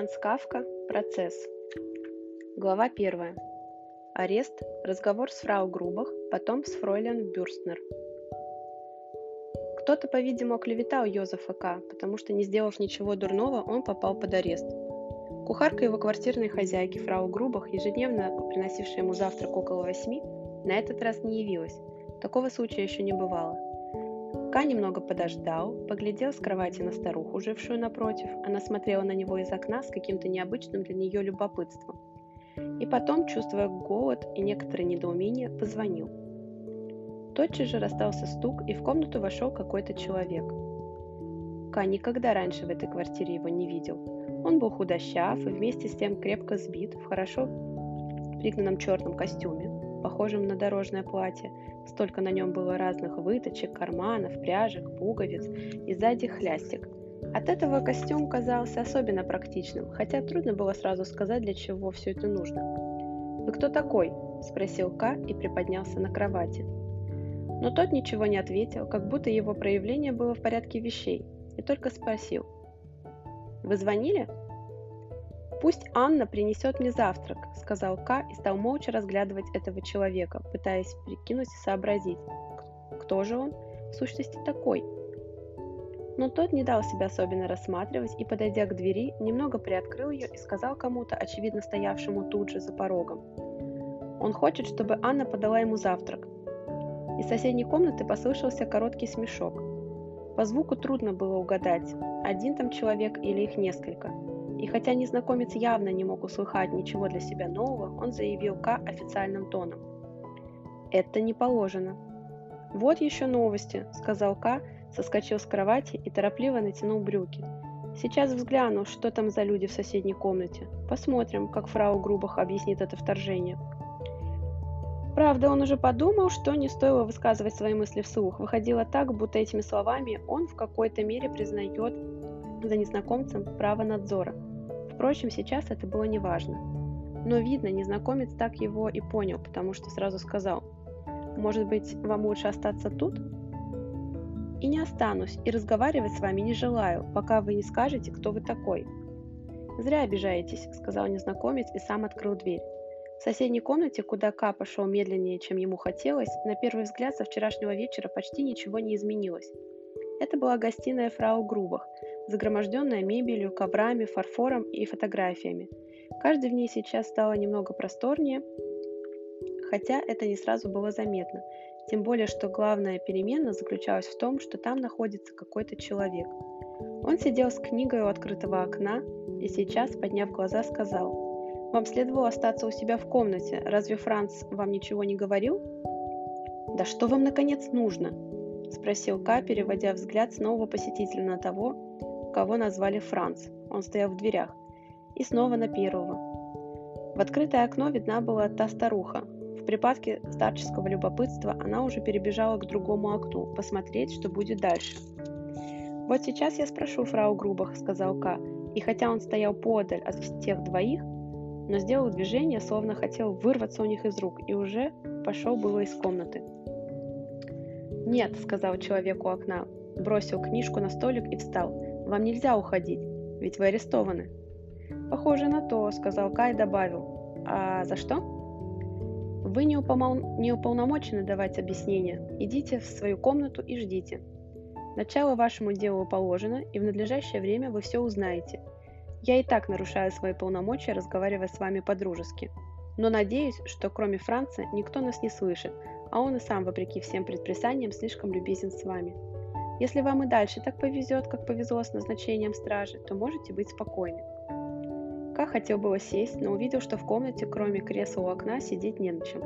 Франц Кафка. Процесс. Глава 1. Арест. Разговор с фрау Грубах, потом с фройлен Бюрстнер. Кто-то, по-видимому, оклеветал Йозефа К., потому что, не сделав ничего дурного, он попал под арест. Кухарка его квартирной хозяйки, фрау Грубах, ежедневно приносившая ему завтрак около восьми, на этот раз не явилась. Такого случая еще не бывало – Ка немного подождал, поглядел с кровати на старуху, жившую напротив. Она смотрела на него из окна с каким-то необычным для нее любопытством. И потом, чувствуя голод и некоторое недоумение, позвонил. Тотчас же расстался стук, и в комнату вошел какой-то человек. Ка никогда раньше в этой квартире его не видел. Он был худощав и вместе с тем крепко сбит в хорошо пригнанном черном костюме, похожем на дорожное платье. Столько на нем было разных выточек, карманов, пряжек, пуговиц и сзади хлястик. От этого костюм казался особенно практичным, хотя трудно было сразу сказать, для чего все это нужно. «Вы кто такой?» – спросил Ка и приподнялся на кровати. Но тот ничего не ответил, как будто его проявление было в порядке вещей, и только спросил. «Вы звонили?» «Пусть Анна принесет мне завтрак», — сказал К и стал молча разглядывать этого человека, пытаясь прикинуть и сообразить, кто же он в сущности такой. Но тот не дал себя особенно рассматривать и, подойдя к двери, немного приоткрыл ее и сказал кому-то, очевидно стоявшему тут же за порогом. Он хочет, чтобы Анна подала ему завтрак. Из соседней комнаты послышался короткий смешок. По звуку трудно было угадать, один там человек или их несколько – и хотя незнакомец явно не мог услыхать ничего для себя нового, он заявил К официальным тоном. «Это не положено». «Вот еще новости», — сказал К, соскочил с кровати и торопливо натянул брюки. «Сейчас взгляну, что там за люди в соседней комнате. Посмотрим, как фрау Грубах объяснит это вторжение». Правда, он уже подумал, что не стоило высказывать свои мысли вслух. Выходило так, будто этими словами он в какой-то мере признает за незнакомцем право надзора – Впрочем, сейчас это было неважно. Но видно, незнакомец так его и понял, потому что сразу сказал, «Может быть, вам лучше остаться тут?» «И не останусь, и разговаривать с вами не желаю, пока вы не скажете, кто вы такой». «Зря обижаетесь», — сказал незнакомец и сам открыл дверь. В соседней комнате, куда Ка пошел медленнее, чем ему хотелось, на первый взгляд со вчерашнего вечера почти ничего не изменилось. Это была гостиная фрау Грубах, загроможденная мебелью, коврами, фарфором и фотографиями. Каждый в ней сейчас стало немного просторнее, хотя это не сразу было заметно. Тем более, что главная перемена заключалась в том, что там находится какой-то человек. Он сидел с книгой у открытого окна и сейчас, подняв глаза, сказал, «Вам следовало остаться у себя в комнате. Разве Франц вам ничего не говорил?» «Да что вам, наконец, нужно?» – спросил Ка, переводя взгляд с нового посетителя на того, кого назвали Франц, он стоял в дверях, и снова на первого. В открытое окно видна была та старуха. В припадке старческого любопытства она уже перебежала к другому окну, посмотреть, что будет дальше. «Вот сейчас я спрошу фрау Грубах», — сказал К, и хотя он стоял подаль от тех двоих, но сделал движение, словно хотел вырваться у них из рук, и уже пошел было из комнаты. «Нет», — сказал человек у окна, бросил книжку на столик и встал. Вам нельзя уходить, ведь вы арестованы. Похоже на то, сказал Кай и добавил. А за что? Вы не, упомол... не уполномочены давать объяснения. Идите в свою комнату и ждите. Начало вашему делу положено, и в надлежащее время вы все узнаете. Я и так нарушаю свои полномочия, разговаривая с вами по-дружески. Но надеюсь, что кроме Франца никто нас не слышит, а он и сам, вопреки всем предписаниям, слишком любезен с вами. Если вам и дальше так повезет, как повезло с назначением стражи, то можете быть спокойны. Ка хотел было сесть, но увидел, что в комнате, кроме кресла у окна, сидеть не на чем.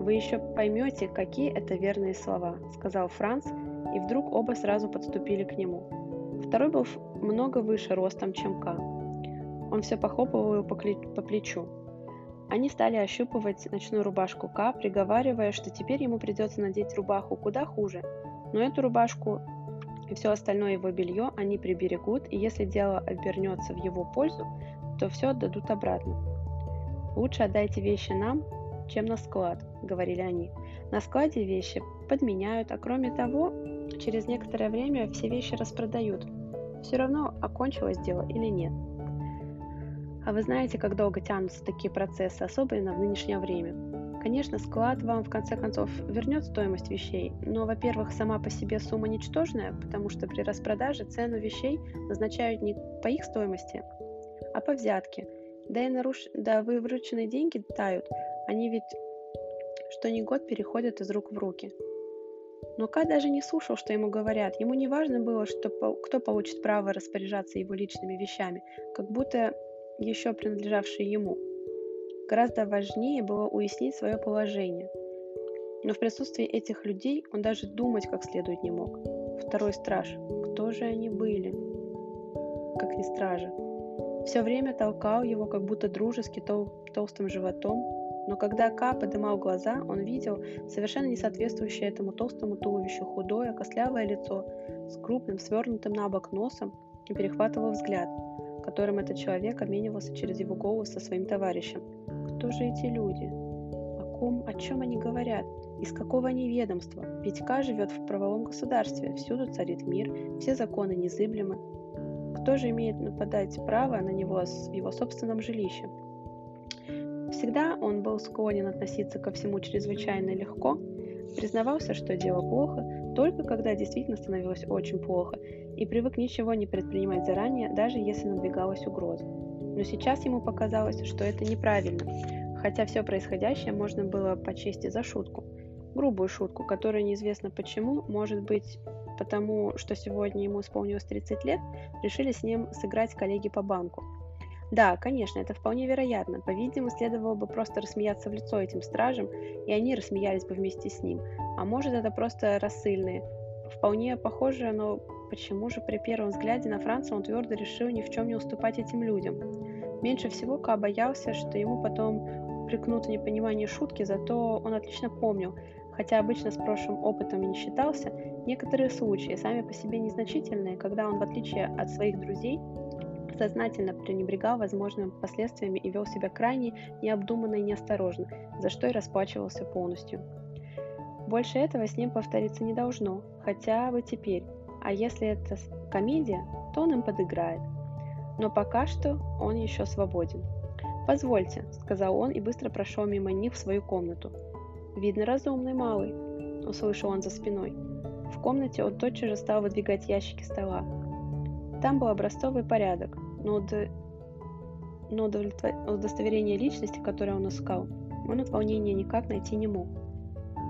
«Вы еще поймете, какие это верные слова», — сказал Франц, и вдруг оба сразу подступили к нему. Второй был много выше ростом, чем Ка. Он все похлопывал его по, плечу. Они стали ощупывать ночную рубашку Ка, приговаривая, что теперь ему придется надеть рубаху куда хуже, но эту рубашку и все остальное его белье они приберегут, и если дело обернется в его пользу, то все отдадут обратно. «Лучше отдайте вещи нам, чем на склад», — говорили они. «На складе вещи подменяют, а кроме того, через некоторое время все вещи распродают. Все равно, окончилось дело или нет. А вы знаете, как долго тянутся такие процессы, особенно в нынешнее время? Конечно, склад вам в конце концов вернет стоимость вещей, но, во-первых, сама по себе сумма ничтожная, потому что при распродаже цену вещей назначают не по их стоимости, а по взятке. Да и наруш... да вы вырученные деньги тают, они ведь что ни год переходят из рук в руки. Но Ка даже не слушал, что ему говорят. Ему не важно было, что, кто получит право распоряжаться его личными вещами, как будто еще принадлежавшие ему – Гораздо важнее было уяснить свое положение. Но в присутствии этих людей он даже думать как следует не мог. Второй страж. Кто же они были? Как ни стража. Все время толкал его, как будто дружески тол толстым животом, но когда Ка подымал глаза, он видел совершенно не соответствующее этому толстому туловищу худое, костлявое лицо с крупным, свернутым на бок носом и перехватывал взгляд, которым этот человек обменивался через его голову со своим товарищем – кто же эти люди? О ком, о чем они говорят? Из какого они ведомства? Ведь Ка живет в правовом государстве, всюду царит мир, все законы незыблемы. Кто же имеет нападать право на него в его собственном жилище? Всегда он был склонен относиться ко всему чрезвычайно легко, признавался, что дело плохо, только когда действительно становилось очень плохо, и привык ничего не предпринимать заранее, даже если надвигалась угроза но сейчас ему показалось, что это неправильно, хотя все происходящее можно было почесть за шутку. Грубую шутку, которая неизвестно почему, может быть потому, что сегодня ему исполнилось 30 лет, решили с ним сыграть коллеги по банку. Да, конечно, это вполне вероятно. По-видимому, следовало бы просто рассмеяться в лицо этим стражам, и они рассмеялись бы вместе с ним. А может, это просто рассыльные. Вполне похоже, но почему же при первом взгляде на Франца он твердо решил ни в чем не уступать этим людям? Меньше всего Ка боялся, что ему потом упрекнут в непонимании шутки, зато он отлично помнил, хотя обычно с прошлым опытом и не считался, некоторые случаи, сами по себе незначительные, когда он, в отличие от своих друзей, сознательно пренебрегал возможными последствиями и вел себя крайне необдуманно и неосторожно, за что и расплачивался полностью. Больше этого с ним повториться не должно, хотя бы теперь, а если это комедия, то он им подыграет. Но пока что он еще свободен. «Позвольте», — сказал он и быстро прошел мимо них в свою комнату. «Видно, разумный малый», — услышал он за спиной. В комнате он тотчас же стал выдвигать ящики стола. Там был образцовый порядок, но, до... но удостоверение личности, которое он искал, он от волнения никак найти не мог.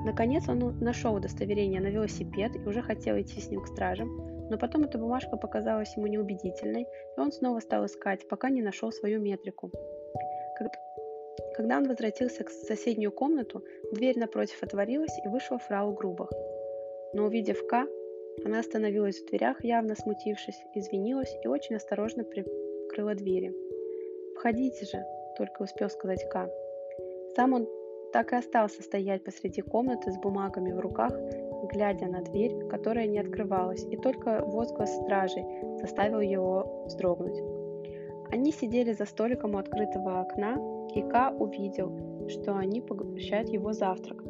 Наконец он нашел удостоверение на велосипед и уже хотел идти с ним к стражам, но потом эта бумажка показалась ему неубедительной, и он снова стал искать, пока не нашел свою метрику. Когда он возвратился к соседнюю комнату, дверь напротив отворилась и вышла фрау Грубах. Но увидев К, она остановилась в дверях, явно смутившись, извинилась и очень осторожно прикрыла двери. «Входите же», — только успел сказать К. Сам он так и остался стоять посреди комнаты с бумагами в руках, глядя на дверь, которая не открывалась, и только возглас стражей заставил его вздрогнуть. Они сидели за столиком у открытого окна, и Ка увидел, что они поглощают его завтрак.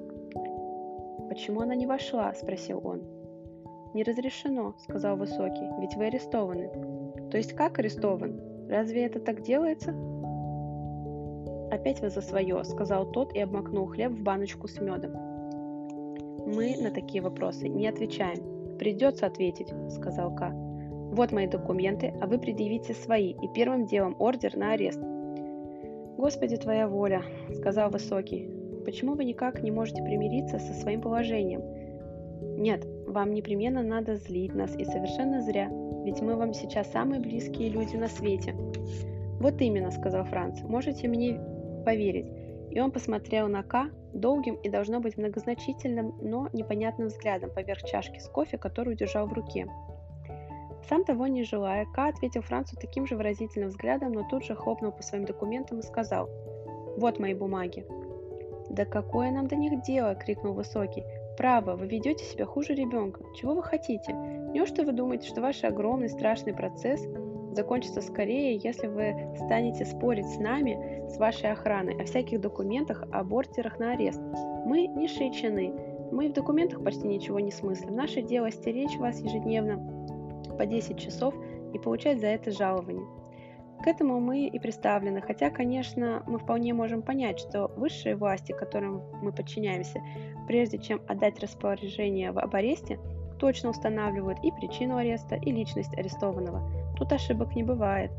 «Почему она не вошла?» – спросил он. «Не разрешено», – сказал Высокий, – «ведь вы арестованы». «То есть как арестован? Разве это так делается?» «Опять вы за свое», — сказал тот и обмакнул хлеб в баночку с медом. «Мы на такие вопросы не отвечаем. Придется ответить», — сказал К. «Вот мои документы, а вы предъявите свои, и первым делом ордер на арест». «Господи, твоя воля», — сказал Высокий. «Почему вы никак не можете примириться со своим положением?» «Нет, вам непременно надо злить нас, и совершенно зря, ведь мы вам сейчас самые близкие люди на свете». «Вот именно», — сказал Франц, — «можете мне поверить. И он посмотрел на К долгим и должно быть многозначительным, но непонятным взглядом поверх чашки с кофе, которую держал в руке. Сам того не желая, К ответил Францу таким же выразительным взглядом, но тут же хлопнул по своим документам и сказал «Вот мои бумаги». «Да какое нам до них дело?» – крикнул Высокий. «Право, вы ведете себя хуже ребенка. Чего вы хотите? Неужто вы думаете, что ваш огромный страшный процесс закончится скорее, если вы станете спорить с нами, с вашей охраной, о всяких документах, о бортерах на арест. Мы не шичены, мы в документах почти ничего не смыслим. Наше дело стеречь вас ежедневно по 10 часов и получать за это жалование. К этому мы и представлены, хотя, конечно, мы вполне можем понять, что высшие власти, которым мы подчиняемся, прежде чем отдать распоряжение об аресте, точно устанавливают и причину ареста, и личность арестованного. Тут ошибок не бывает.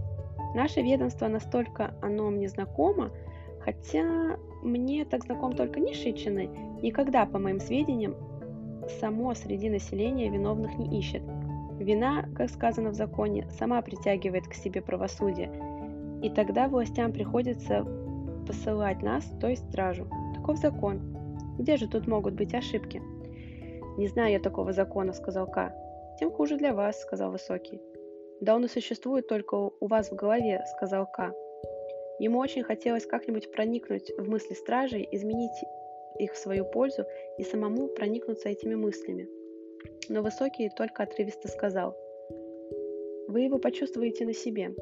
Наше ведомство настолько оно мне знакомо, хотя мне так знаком только низшие чины, никогда, по моим сведениям, само среди населения виновных не ищет. Вина, как сказано в законе, сама притягивает к себе правосудие, и тогда властям приходится посылать нас, то есть стражу. Таков закон. Где же тут могут быть ошибки? Не знаю я такого закона, сказал К. Тем хуже для вас, сказал Высокий. Да он и существует только у вас в голове, сказал К. Ему очень хотелось как-нибудь проникнуть в мысли стражей, изменить их в свою пользу и самому проникнуться этими мыслями. Но Высокий только отрывисто сказал, «Вы его почувствуете на себе».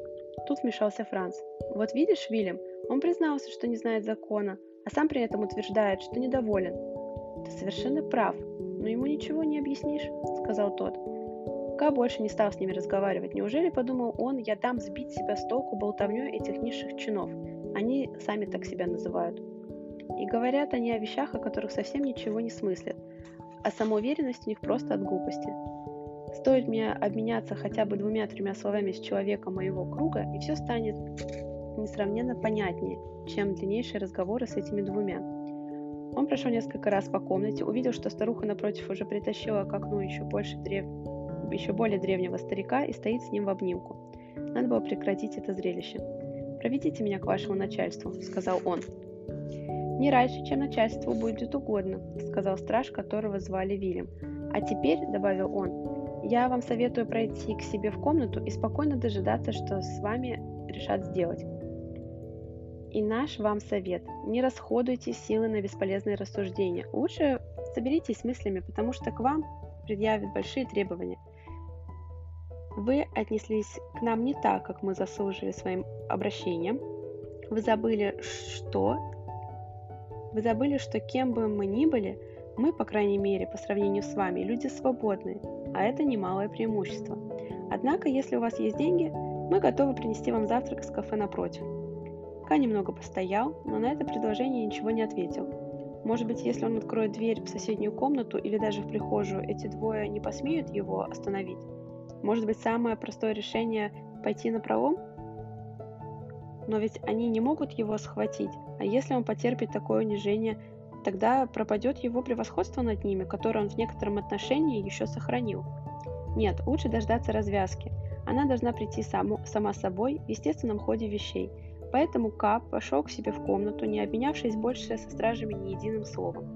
Тут вмешался Франц. «Вот видишь, Вильям, он признался, что не знает закона, а сам при этом утверждает, что недоволен». «Ты совершенно прав, но ему ничего не объяснишь», — сказал тот. Ка больше не стал с ними разговаривать. Неужели, подумал он, я дам сбить себя с толку болтовней этих низших чинов? Они сами так себя называют. И говорят они о вещах, о которых совсем ничего не смыслят, а самоуверенность у них просто от глупости. Стоит мне обменяться хотя бы двумя-тремя словами с человеком моего круга, и все станет несравненно понятнее, чем длиннейшие разговоры с этими двумя. Он прошел несколько раз по комнате, увидел, что старуха напротив уже притащила к окну еще, больше древ... еще более древнего старика и стоит с ним в обнимку. Надо было прекратить это зрелище. «Проведите меня к вашему начальству», — сказал он. «Не раньше, чем начальству будет угодно», — сказал страж, которого звали Вильям. «А теперь», — добавил он, — «я вам советую пройти к себе в комнату и спокойно дожидаться, что с вами решат сделать». И наш вам совет – не расходуйте силы на бесполезные рассуждения. Лучше соберитесь с мыслями, потому что к вам предъявят большие требования. Вы отнеслись к нам не так, как мы заслужили своим обращением. Вы забыли, что вы забыли, что кем бы мы ни были, мы, по крайней мере, по сравнению с вами, люди свободные, а это немалое преимущество. Однако, если у вас есть деньги, мы готовы принести вам завтрак из кафе напротив. Ка немного постоял, но на это предложение ничего не ответил. Может быть, если он откроет дверь в соседнюю комнату или даже в прихожую, эти двое не посмеют его остановить? Может быть, самое простое решение – пойти на пролом? Но ведь они не могут его схватить, а если он потерпит такое унижение, тогда пропадет его превосходство над ними, которое он в некотором отношении еще сохранил. Нет, лучше дождаться развязки. Она должна прийти саму, сама собой в естественном ходе вещей. Поэтому Кап пошел к себе в комнату, не обменявшись больше со стражами ни единым словом.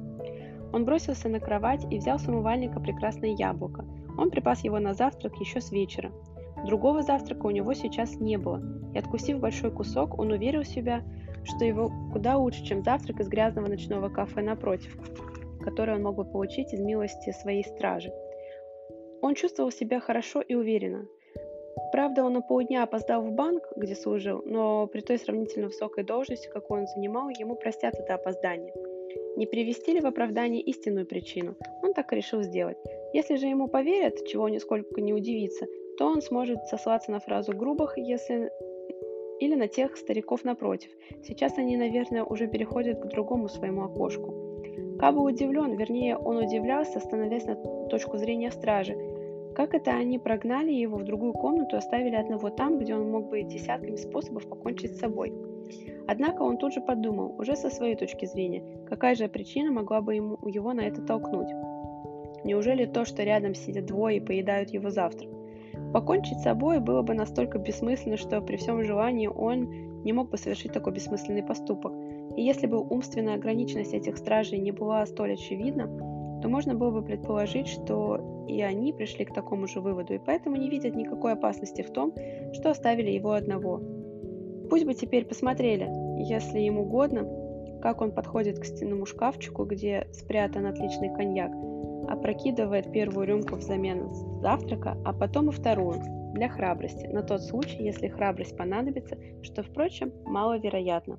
Он бросился на кровать и взял с умывальника прекрасное яблоко. Он припас его на завтрак еще с вечера. Другого завтрака у него сейчас не было, и откусив большой кусок, он уверил себя, что его куда лучше, чем завтрак из грязного ночного кафе напротив, который он мог бы получить из милости своей стражи. Он чувствовал себя хорошо и уверенно. Правда, он на полдня опоздал в банк, где служил, но при той сравнительно высокой должности, какую он занимал, ему простят это опоздание. Не привести ли в оправдание истинную причину? Он так и решил сделать. Если же ему поверят, чего нисколько не удивится, то он сможет сослаться на фразу грубых, если или на тех стариков напротив. Сейчас они, наверное, уже переходят к другому своему окошку. Каб был удивлен, вернее, он удивлялся, становясь на точку зрения стражи. Как это они прогнали его в другую комнату оставили одного там, где он мог бы десятками способов покончить с собой? Однако он тут же подумал, уже со своей точки зрения, какая же причина могла бы ему, его на это толкнуть. Неужели то, что рядом сидят двое и поедают его завтрак? Покончить с собой было бы настолько бессмысленно, что при всем желании он не мог бы совершить такой бессмысленный поступок. И если бы умственная ограниченность этих стражей не была столь очевидна, то можно было бы предположить, что и они пришли к такому же выводу, и поэтому не видят никакой опасности в том, что оставили его одного. Пусть бы теперь посмотрели, если им угодно, как он подходит к стенному шкафчику, где спрятан отличный коньяк, опрокидывает первую рюмку взамен завтрака, а потом и вторую, для храбрости, на тот случай, если храбрость понадобится, что, впрочем, маловероятно.